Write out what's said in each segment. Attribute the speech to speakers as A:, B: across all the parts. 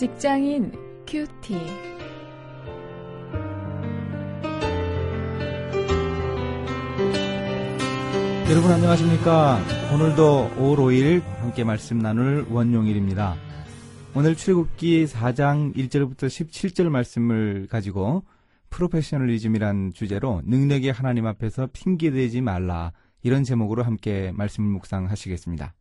A: 직장인 큐티.
B: 여러분 안녕하십니까? 오늘도 5월 5일 함께 말씀 나눌 원용일입니다. 오늘 출애굽기 4장 1절부터 17절 말씀을 가지고 프로페셔널리즘이란 주제로 능력의 하나님 앞에서 핑계대지 말라 이런 제목으로 함께 말씀을 묵상하시겠습니다.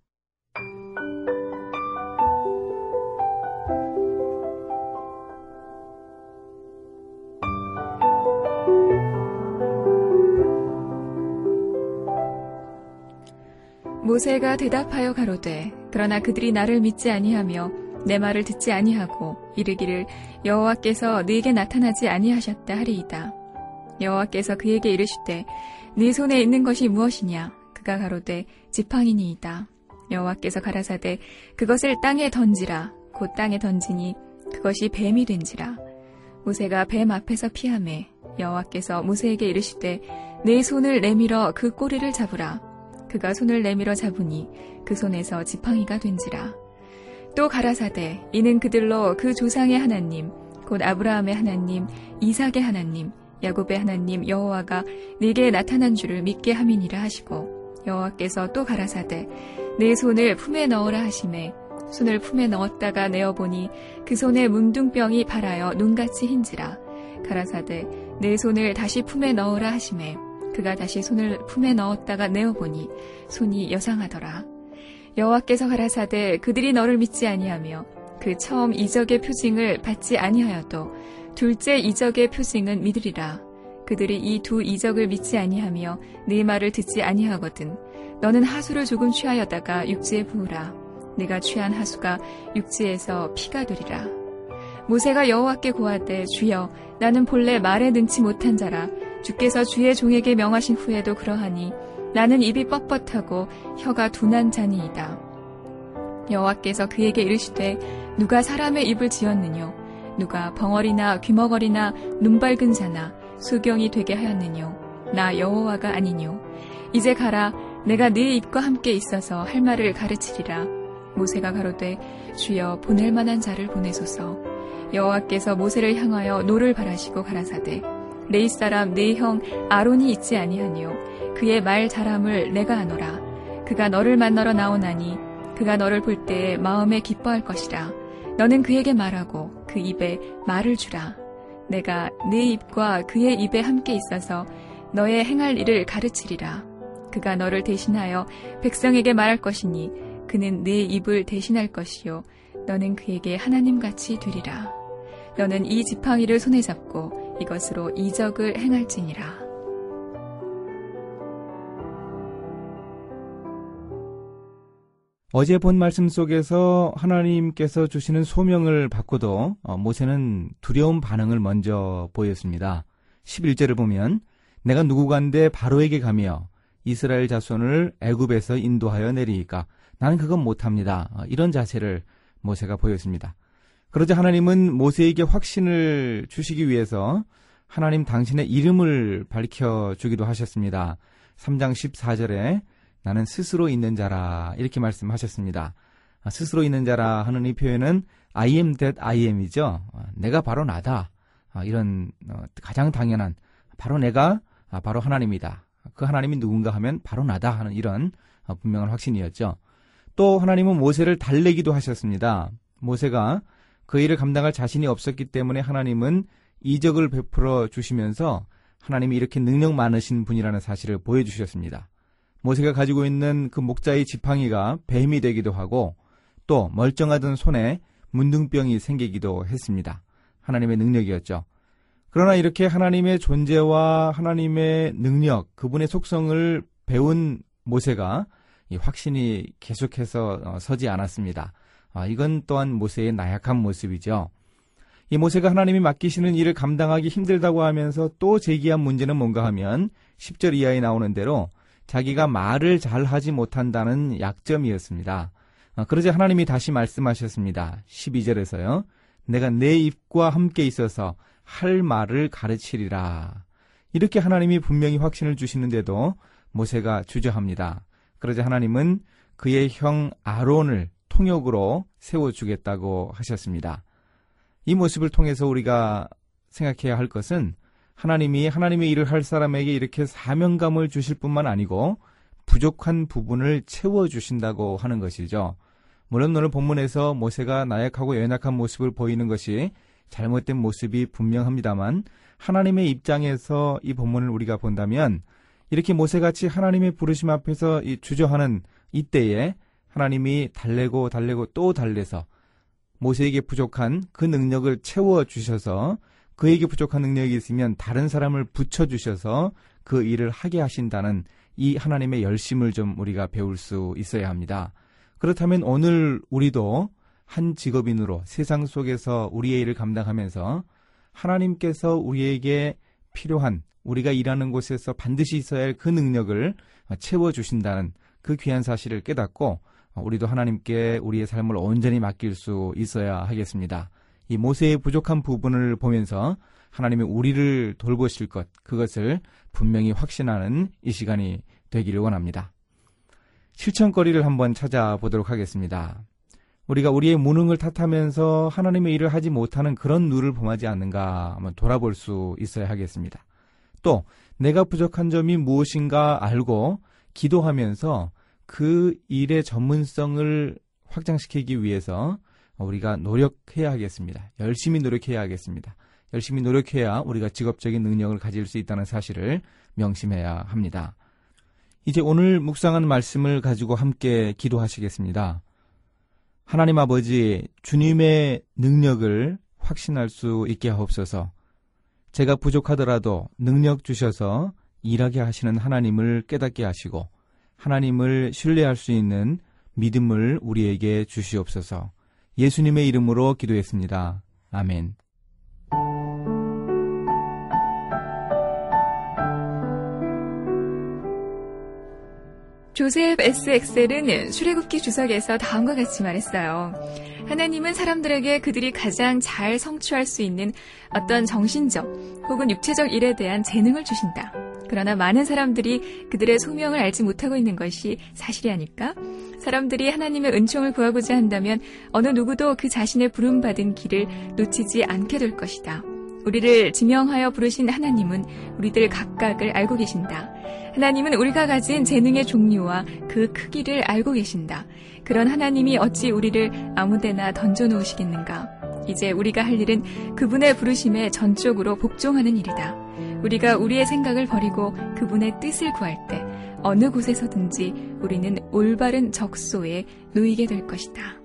A: 모세가 대답하여 가로되 그러나 그들이 나를 믿지 아니하며 내 말을 듣지 아니하고 이르기를 여호와께서 네게 나타나지 아니하셨다 하리이다. 여호와께서 그에게 이르시되 네 손에 있는 것이 무엇이냐 그가 가로되 지팡이니이다. 여호와께서 가라사대 그것을 땅에 던지라 곧 땅에 던지니 그것이 뱀이 된지라 모세가 뱀 앞에서 피함에 여호와께서 모세에게 이르시되 네 손을 내밀어 그 꼬리를 잡으라 그가 손을 내밀어 잡으니 그 손에서 지팡이가 된지라. 또 가라사대 이는 그들로 그 조상의 하나님 곧 아브라함의 하나님 이삭의 하나님 야곱의 하나님 여호와가 네게 나타난 줄을 믿게 함이니라 하시고 여호와께서 또 가라사대 내 손을 품에 넣으라 하심에 손을 품에 넣었다가 내어 보니 그 손에 문둥병이 발하여 눈같이 흰지라 가라사대 내 손을 다시 품에 넣으라 하심에 그가 다시 손을 품에 넣었다가 내어보니 손이 여상하더라. 여호와께서 가라사대 그들이 너를 믿지 아니하며 그 처음 이적의 표징을 받지 아니하여도 둘째 이적의 표징은 믿으리라. 그들이 이 두 이적을 믿지 아니하며 네 말을 듣지 아니하거든. 너는 하수를 조금 취하였다가 육지에 부으라. 네가 취한 하수가 육지에서 피가 되리라. 모세가 여호와께 고하되 주여 나는 본래 말에 능치 못한 자라 주께서 주의 종에게 명하신 후에도 그러하니 나는 입이 뻣뻣하고 혀가 둔한 자니이다. 여호와께서 그에게 이르시되 누가 사람의 입을 지었느뇨? 누가 벙어리나 귀머거리나 눈 밝은 자나 수경이 되게 하였느뇨? 나 여호와가 아니뇨. 이제 가라 내가 네 입과 함께 있어서 할 말을 가르치리라. 모세가 가로되 주여 보낼 만한 자를 보내소서. 여호와께서 모세를 향하여 노를 발하시고 가라사대 레위 사람 네 형 아론이 있지 아니하뇨. 그의 말 잘함을 내가 아노라. 그가 너를 만나러 나오나니 그가 너를 볼 때에 마음에 기뻐할 것이라. 너는 그에게 말하고 그 입에 말을 주라. 내가 네 입과 그의 입에 함께 있어서 너의 행할 일을 가르치리라. 그가 너를 대신하여 백성에게 말할 것이니 그는 네 입을 대신할 것이요. 너는 그에게 하나님 같이 되리라. 너는 이 지팡이를 손에 잡고 이것으로 이적을 행할지니라.
B: 어제 본 말씀 속에서 하나님께서 주시는 소명을 받고도 어, 모세는 두려운 반응을 먼저 보였습니다. 11절을 보면 내가 누구간데 바로에게 가며 이스라엘 자손을 애굽에서 인도하여 내리니까 나는 그건 못합니다. 어, 이런 자세를 모세가 보였습니다. 그러자 하나님은 모세에게 확신을 주시기 위해서 하나님 당신의 이름을 밝혀 주기도 하셨습니다. 3장 14절에 나는 스스로 있는 자라 이렇게 말씀하셨습니다. 아, 스스로 있는 자라 하는 이 표현은 I am that I am이죠. 아, 내가 바로 나다. 아, 이런 어, 가장 당연한 바로 내가 바로 하나님이다. 그 하나님이 누군가 하면 바로 나다 하는 이런 어, 분명한 확신이었죠. 또 하나님은 모세를 달래기도 하셨습니다. 모세가 그 일을 감당할 자신이 없었기 때문에 하나님은 이적을 베풀어 주시면서 하나님이 이렇게 능력 많으신 분이라는 사실을 보여주셨습니다. 모세가 가지고 있는 그 목자의 지팡이가 뱀이 되기도 하고 또 멀쩡하던 손에 문둥병이 생기기도 했습니다. 하나님의 능력이었죠. 그러나 이렇게 하나님의 존재와 하나님의 능력, 그분의 속성을 배운 모세가 확신이 계속해서 어, 서지 않았습니다. 아, 이건 또한 모세의 나약한 모습이죠. 이 모세가 하나님이 맡기시는 일을 감당하기 힘들다고 하면서 또 제기한 문제는 뭔가 하면 10절 이하에 나오는 대로 자기가 말을 잘 하지 못한다는 약점이었습니다. 아, 그러자 하나님이 다시 말씀하셨습니다. 12절에서요. 내가 내 입과 함께 있어서 할 말을 가르치리라. 이렇게 하나님이 분명히 확신을 주시는데도 모세가 주저합니다. 그러자 하나님은 그의 형 아론을 통역으로 세워주겠다고 하셨습니다. 이 모습을 통해서 우리가 생각해야 할 것은 하나님이 하나님의 일을 할 사람에게 이렇게 사명감을 주실 뿐만 아니고 부족한 부분을 채워주신다고 하는 것이죠. 물론 오늘 본문에서 모세가 나약하고 연약한 모습을 보이는 것이 잘못된 모습이 분명합니다만 하나님의 입장에서 이 본문을 우리가 본다면 이렇게 모세같이 하나님의 부르심 앞에서 주저하는 이때에 하나님이 달래고 달래고 또 달래서 모세에게 부족한 그 능력을 채워 주셔서 그에게 부족한 능력이 있으면 다른 사람을 붙여 주셔서 그 일을 하게 하신다는 이 하나님의 열심을 좀 우리가 배울 수 있어야 합니다. 그렇다면 오늘 우리도 한 직업인으로 세상 속에서 우리의 일을 감당하면서 하나님께서 우리에게 필요한 우리가 일하는 곳에서 반드시 있어야 할 그 능력을 채워 주신다는 그 귀한 사실을 깨닫고 우리도 하나님께 우리의 삶을 온전히 맡길 수 있어야 하겠습니다. 이 모세의 부족한 부분을 보면서 하나님이 우리를 돌보실 것, 그것을 분명히 확신하는 이 시간이 되기를 원합니다. 실천거리를 한번 찾아보도록 하겠습니다. 우리가 우리의 무능을 탓하면서 하나님의 일을 하지 못하는 그런 누를 범하지 않는가 한번 돌아볼 수 있어야 하겠습니다. 또 내가 부족한 점이 무엇인가 알고 기도하면서 그 일의 전문성을 확장시키기 위해서 우리가 노력해야 하겠습니다. 열심히 노력해야 하겠습니다. 열심히 노력해야 우리가 직업적인 능력을 가질 수 있다는 사실을 명심해야 합니다. 이제 오늘 묵상한 말씀을 가지고 함께 기도하시겠습니다. 하나님 아버지, 주님의 능력을 확신할 수 있게 하옵소서. 제가 부족하더라도 능력 주셔서 일하게 하시는 하나님을 깨닫게 하시고 하나님을 신뢰할 수 있는 믿음을 우리에게 주시옵소서. 예수님의 이름으로 기도했습니다. 아멘.
A: 조셉 S. 엑셀은 출애굽기 주석에서 다음과 같이 말했어요. 하나님은 사람들에게 그들이 가장 잘 성취할 수 있는 어떤 정신적 혹은 육체적 일에 대한 재능을 주신다. 그러나 많은 사람들이 그들의 소명을 알지 못하고 있는 것이 사실이 아닐까? 사람들이 하나님의 은총을 구하고자 한다면 어느 누구도 그 자신의 부름받은 길을 놓치지 않게 될 것이다. 우리를 지명하여 부르신 하나님은 우리들 각각을 알고 계신다. 하나님은 우리가 가진 재능의 종류와 그 크기를 알고 계신다. 그런 하나님이 어찌 우리를 아무데나 던져놓으시겠는가? 이제 우리가 할 일은 그분의 부르심에 전적으로 복종하는 일이다. 우리가 우리의 생각을 버리고 그분의 뜻을 구할 때 어느 곳에서든지 우리는 올바른 적소에 놓이게 될 것이다.